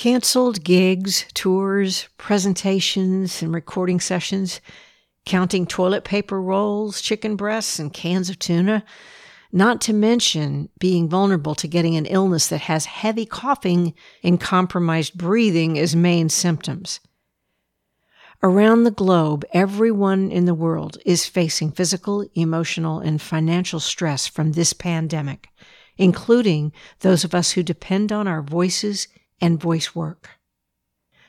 Cancelled gigs, tours, presentations, and recording sessions, counting toilet paper rolls, chicken breasts, and cans of tuna, not to mention being vulnerable to getting an illness that has heavy coughing and compromised breathing as main symptoms. Around the globe, everyone in the world is facing physical, emotional, and financial stress from this pandemic, including those of us who depend on our voices and voice work.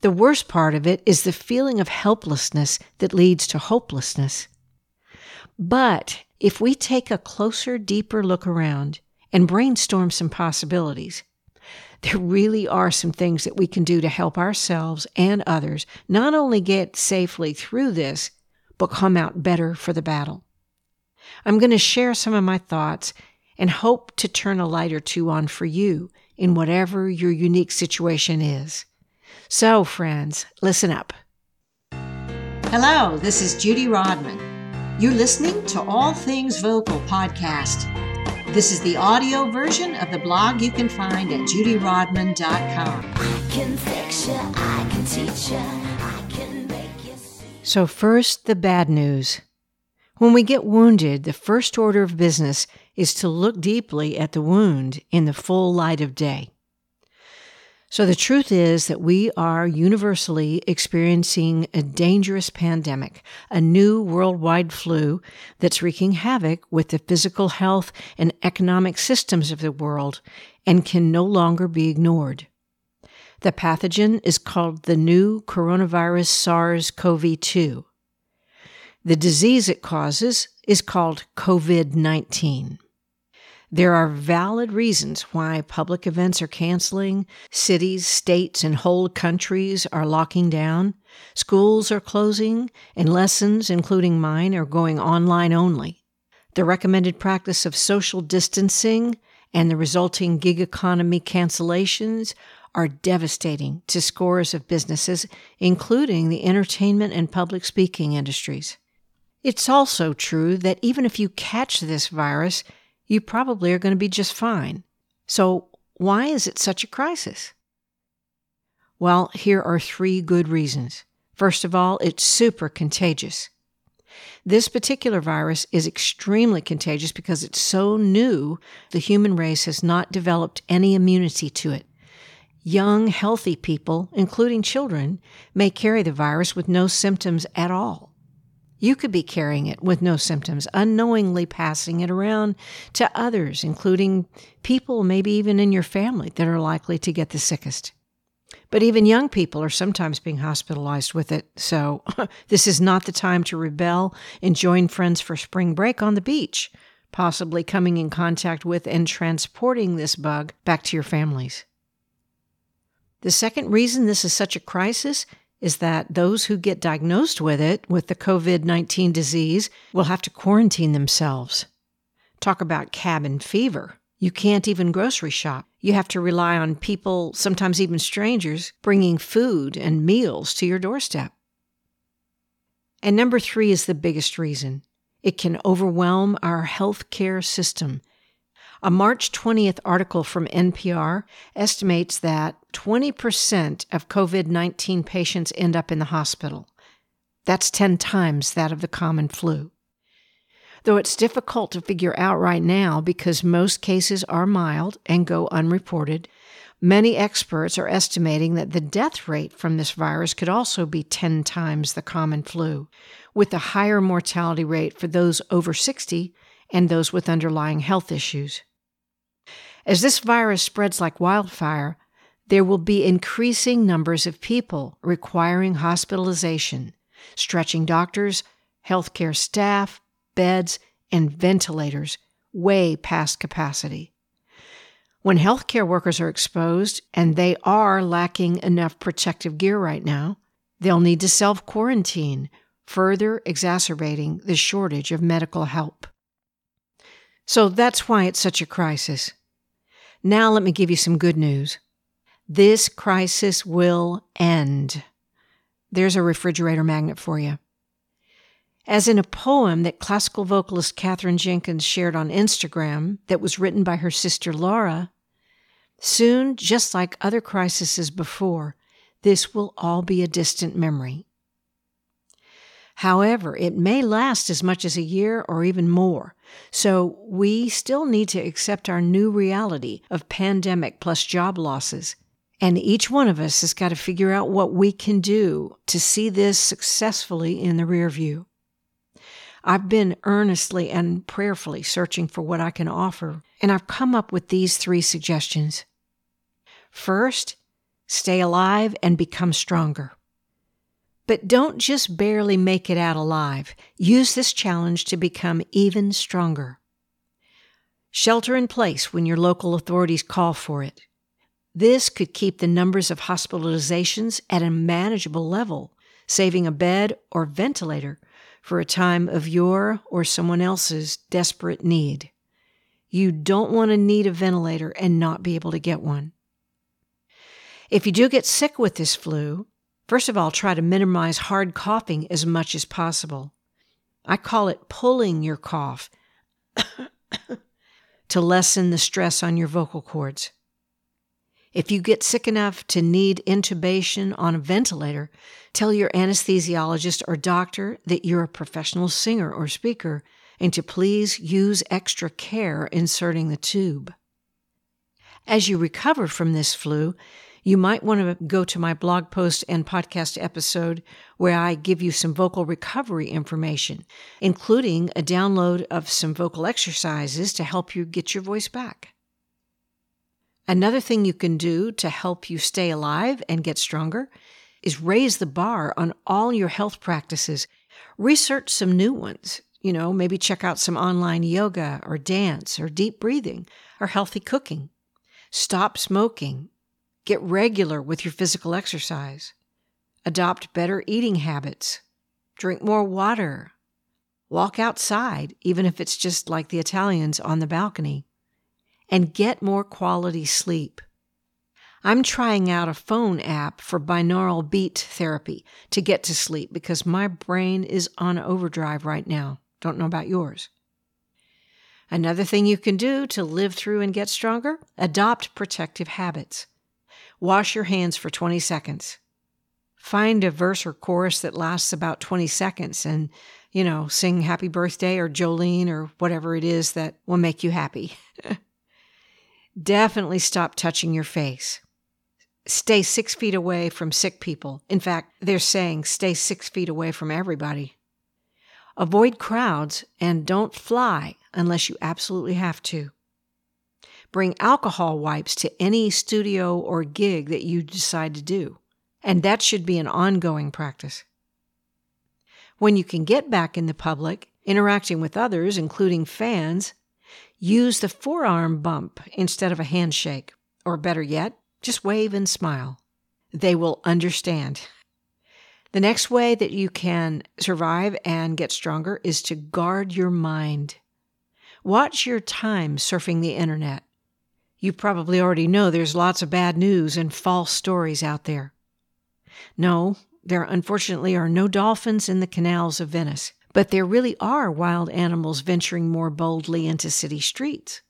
The worst part of it is the feeling of helplessness that leads to hopelessness. But if we take a closer, deeper look around and brainstorm some possibilities, there really are some things that we can do to help ourselves and others not only get safely through this, but come out better for the battle. I'm going to share some of my thoughts and hope to turn a light or two on for you in whatever your unique situation is. So, friends, listen up. Hello, this is Judy Rodman. You're listening to All Things Vocal podcast. This is the audio version of the blog you can find at judyrodman.com. can fix you i can teach you i can make you So, first, the bad news. When we get wounded, the first order of business is to look deeply at the wound in the full light of day. So the truth is that we are universally experiencing a dangerous pandemic, a new worldwide flu that's wreaking havoc with the physical health and economic systems of the world and can no longer be ignored. The pathogen is called the new coronavirus SARS CoV 2. The disease it causes is called COVID 19. There are valid reasons why public events are canceling, cities, states, and whole countries are locking down, schools are closing, and lessons, including mine, are going online only. The recommended practice of social distancing and the resulting gig economy cancellations are devastating to scores of businesses, including the entertainment and public speaking industries. It's also true that even if you catch this virus, you probably are going to be just fine. So, why is it such a crisis? Well, here are three good reasons. First of all, it's super contagious. This particular virus is extremely contagious because it's so new, the human race has not developed any immunity to it. Young, healthy people, including children, may carry the virus with no symptoms at all. You could be carrying it with no symptoms, unknowingly passing it around to others, including people maybe even in your family that are likely to get the sickest. But even young people are sometimes being hospitalized with it, so this is not the time to rebel and join friends for spring break on the beach, possibly coming in contact with and transporting this bug back to your families. The second reason this is such a crisis is that those who get diagnosed with it, with the COVID 19 disease, will have to quarantine themselves. Talk about cabin fever. You can't even grocery shop. You have to rely on people, sometimes even strangers, bringing food and meals to your doorstep. And number three is the biggest reason it can overwhelm our healthcare system a March 20th article from NPR estimates that 20% of COVID 19 patients end up in the hospital. That's 10 times that of the common flu. Though it's difficult to figure out right now because most cases are mild and go unreported, many experts are estimating that the death rate from this virus could also be 10 times the common flu, with a higher mortality rate for those over 60 and those with underlying health issues. As this virus spreads like wildfire, there will be increasing numbers of people requiring hospitalization, stretching doctors, healthcare staff, beds, and ventilators way past capacity. When healthcare workers are exposed, and they are lacking enough protective gear right now, they'll need to self quarantine, further exacerbating the shortage of medical help. So that's why it's such a crisis. Now, let me give you some good news. This crisis will end. There's a refrigerator magnet for you. As in a poem that classical vocalist Katherine Jenkins shared on Instagram that was written by her sister Laura, Soon, just like other crises before, this will all be a distant memory. However, it may last as much as a year or even more, so we still need to accept our new reality of pandemic plus job losses. And each one of us has got to figure out what we can do to see this successfully in the rear view. I've been earnestly and prayerfully searching for what I can offer, and I've come up with these three suggestions. First, stay alive and become stronger. But don't just barely make it out alive. Use this challenge to become even stronger. Shelter in place when your local authorities call for it. This could keep the numbers of hospitalizations at a manageable level, saving a bed or ventilator for a time of your or someone else's desperate need. You don't want to need a ventilator and not be able to get one. If you do get sick with this flu, first of all, try to minimize hard coughing as much as possible. I call it pulling your cough to lessen the stress on your vocal cords. If you get sick enough to need intubation on a ventilator, tell your anesthesiologist or doctor that you're a professional singer or speaker and to please use extra care inserting the tube. As you recover from this flu, you might want to go to my blog post and podcast episode where I give you some vocal recovery information, including a download of some vocal exercises to help you get your voice back. Another thing you can do to help you stay alive and get stronger is raise the bar on all your health practices. Research some new ones. You know, maybe check out some online yoga or dance or deep breathing or healthy cooking. Stop smoking Get regular with your physical exercise. Adopt better eating habits. Drink more water. Walk outside, even if it's just like the Italians on the balcony. And get more quality sleep. I'm trying out a phone app for binaural beat therapy to get to sleep because my brain is on overdrive right now. Don't know about yours. Another thing you can do to live through and get stronger adopt protective habits. Wash your hands for 20 seconds. Find a verse or chorus that lasts about 20 seconds and, you know, sing happy birthday or Jolene or whatever it is that will make you happy. Definitely stop touching your face. Stay six feet away from sick people. In fact, they're saying stay six feet away from everybody. Avoid crowds and don't fly unless you absolutely have to. Bring alcohol wipes to any studio or gig that you decide to do. And that should be an ongoing practice. When you can get back in the public, interacting with others, including fans, use the forearm bump instead of a handshake. Or better yet, just wave and smile. They will understand. The next way that you can survive and get stronger is to guard your mind. Watch your time surfing the internet. You probably already know there's lots of bad news and false stories out there. No, there unfortunately are no dolphins in the canals of Venice, but there really are wild animals venturing more boldly into city streets.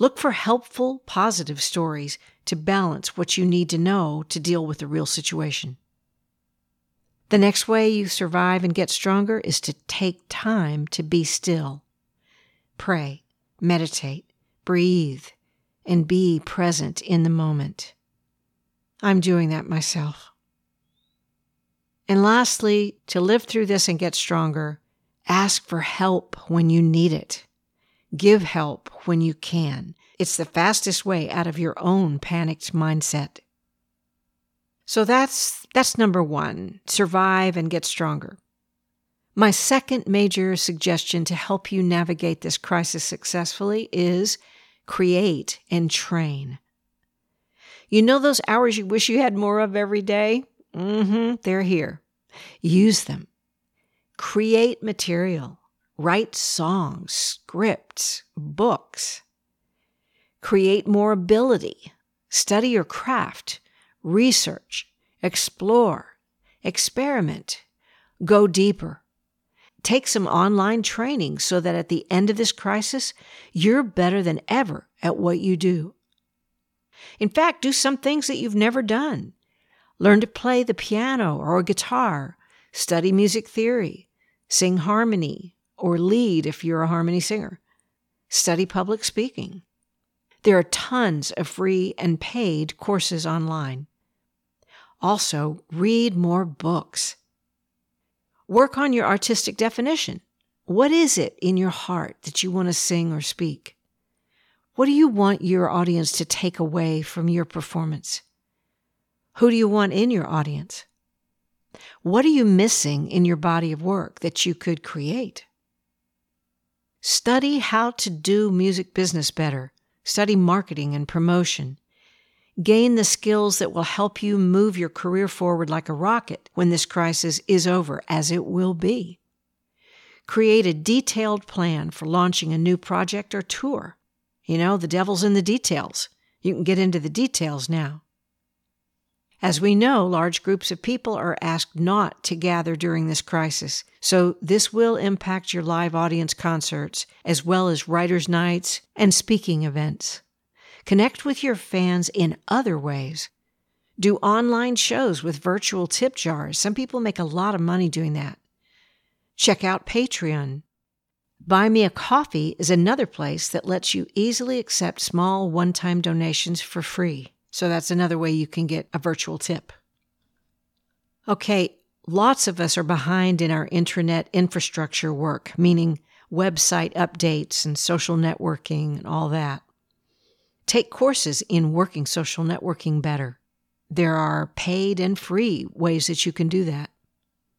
Look for helpful, positive stories to balance what you need to know to deal with the real situation. The next way you survive and get stronger is to take time to be still. Pray, meditate, breathe, and be present in the moment. I'm doing that myself. And lastly, to live through this and get stronger, ask for help when you need it. Give help when you can. It's the fastest way out of your own panicked mindset. So that's, that's number one survive and get stronger. My second major suggestion to help you navigate this crisis successfully is create, and train. You know those hours you wish you had more of every day? Mm-hmm, they're here. Use them. Create material. Write songs, scripts, books. Create more ability. Study your craft. Research. Explore. Experiment. Go deeper. Take some online training so that at the end of this crisis, you're better than ever at what you do. In fact, do some things that you've never done. Learn to play the piano or guitar, study music theory, sing harmony, or lead if you're a harmony singer, study public speaking. There are tons of free and paid courses online. Also, read more books. Work on your artistic definition. What is it in your heart that you want to sing or speak? What do you want your audience to take away from your performance? Who do you want in your audience? What are you missing in your body of work that you could create? Study how to do music business better. Study marketing and promotion. Gain the skills that will help you move your career forward like a rocket when this crisis is over, as it will be. Create a detailed plan for launching a new project or tour. You know, the devil's in the details. You can get into the details now. As we know, large groups of people are asked not to gather during this crisis, so this will impact your live audience concerts, as well as writers' nights and speaking events. Connect with your fans in other ways. Do online shows with virtual tip jars. Some people make a lot of money doing that. Check out Patreon. Buy Me a Coffee is another place that lets you easily accept small one time donations for free. So that's another way you can get a virtual tip. Okay, lots of us are behind in our intranet infrastructure work, meaning website updates and social networking and all that. Take courses in working social networking better. There are paid and free ways that you can do that.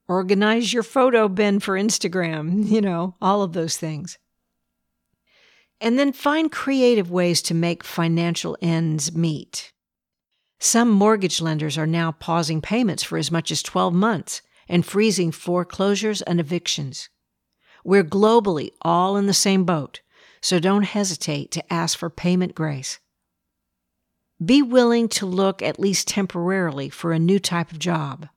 Organize your photo bin for Instagram, you know, all of those things. And then find creative ways to make financial ends meet. Some mortgage lenders are now pausing payments for as much as 12 months and freezing foreclosures and evictions. We're globally all in the same boat so don't hesitate to ask for payment grace. Be willing to look at least temporarily for a new type of job.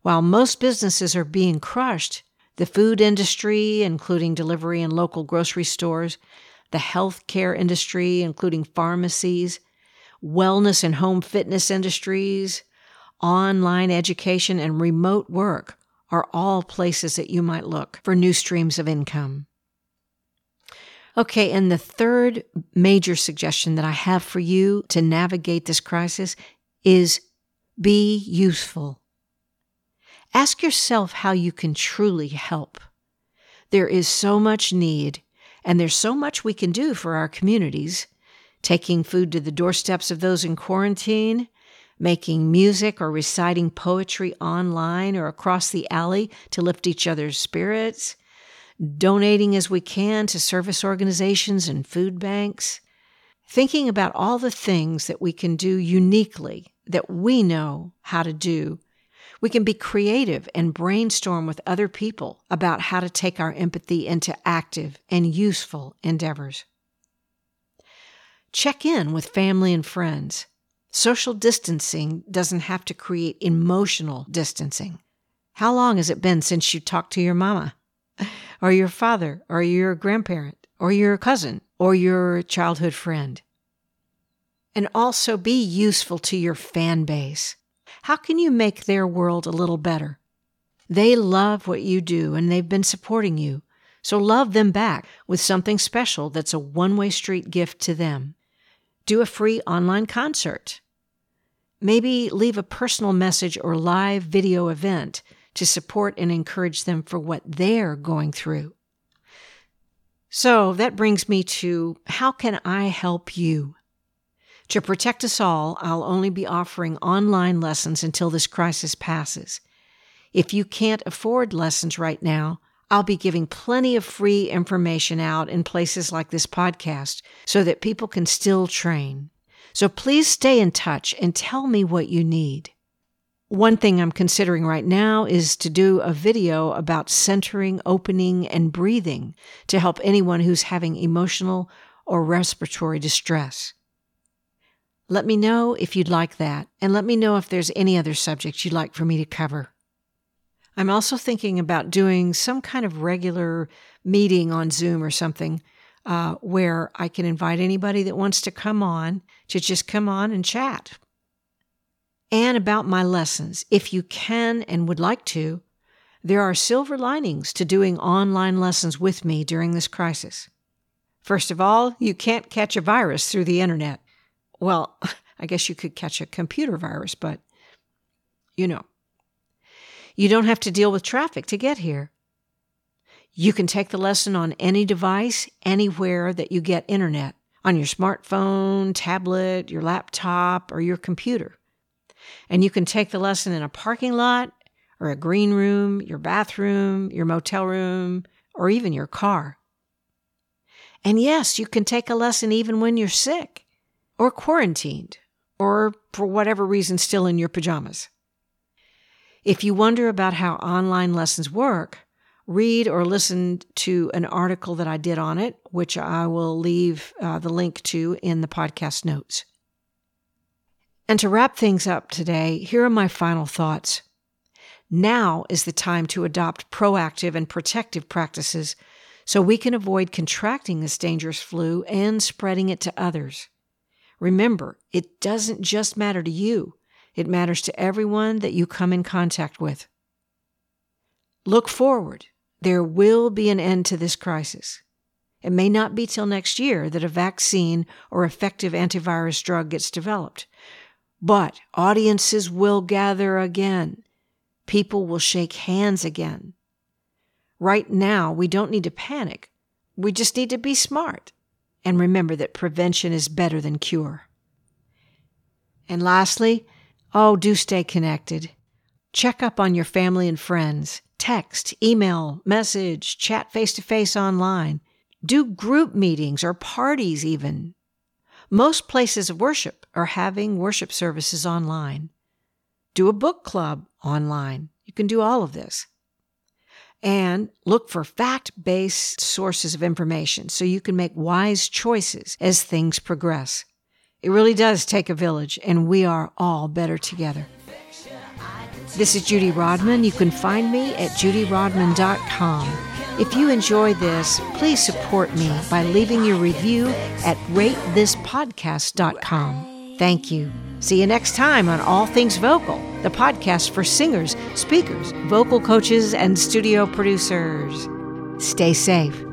While most businesses are being crushed, the food industry, including delivery and local grocery stores, the healthcare industry, including pharmacies, wellness and home fitness industries, online education, and remote work are all places that you might look for new streams of income. Okay, and the third major suggestion that I have for you to navigate this crisis is be useful. Ask yourself how you can truly help. There is so much need, and there's so much we can do for our communities taking food to the doorsteps of those in quarantine, making music or reciting poetry online or across the alley to lift each other's spirits donating as we can to service organizations and food banks, thinking about all the things that we can do uniquely that we know how to do. We can be creative and brainstorm with other people about how to take our empathy into active and useful endeavors. Check in with family and friends. Social distancing doesn't have to create emotional distancing. How long has it been since you talked to your mama? Or your father, or your grandparent, or your cousin, or your childhood friend. And also be useful to your fan base. How can you make their world a little better? They love what you do and they've been supporting you. So love them back with something special that's a one way street gift to them. Do a free online concert. Maybe leave a personal message or live video event to support and encourage them for what they're going through. So that brings me to how can I help you? To protect us all, I'll only be offering online lessons until this crisis passes. If you can't afford lessons right now, I'll be giving plenty of free information out in places like this podcast so that people can still train. So please stay in touch and tell me what you need. One thing I'm considering right now is to do a video about centering, opening, and breathing to help anyone who's having emotional or respiratory distress. Let me know if you'd like that, and let me know if there's any other subjects you'd like for me to cover. I'm also thinking about doing some kind of regular meeting on Zoom or something uh, where I can invite anybody that wants to come on to just come on and chat. And about my lessons, if you can and would like to, there are silver linings to doing online lessons with me during this crisis. First of all, you can't catch a virus through the internet. Well, I guess you could catch a computer virus, but you know. You don't have to deal with traffic to get here. You can take the lesson on any device, anywhere that you get internet, on your smartphone, tablet, your laptop, or your computer. And you can take the lesson in a parking lot, or a green room, your bathroom, your motel room, or even your car. And yes, you can take a lesson even when you're sick, or quarantined, or for whatever reason still in your pajamas. If you wonder about how online lessons work, read or listen to an article that I did on it, which I will leave uh, the link to in the podcast notes. And to wrap things up today, here are my final thoughts. Now is the time to adopt proactive and protective practices so we can avoid contracting this dangerous flu and spreading it to others. Remember, it doesn't just matter to you, it matters to everyone that you come in contact with. Look forward there will be an end to this crisis. It may not be till next year that a vaccine or effective antivirus drug gets developed, but audiences will gather again. People will shake hands again. Right now, we don't need to panic. We just need to be smart and remember that prevention is better than cure. And lastly, oh, do stay connected. Check up on your family and friends text, email, message, chat face to face online, do group meetings or parties even. Most places of worship are having worship services online. Do a book club online. You can do all of this. And look for fact based sources of information so you can make wise choices as things progress. It really does take a village, and we are all better together. This is Judy Rodman. You can find me at judyrodman.com. If you enjoy this, please support me by leaving your review at ratethispodcast.com. Thank you. See you next time on All Things Vocal, the podcast for singers, speakers, vocal coaches, and studio producers. Stay safe.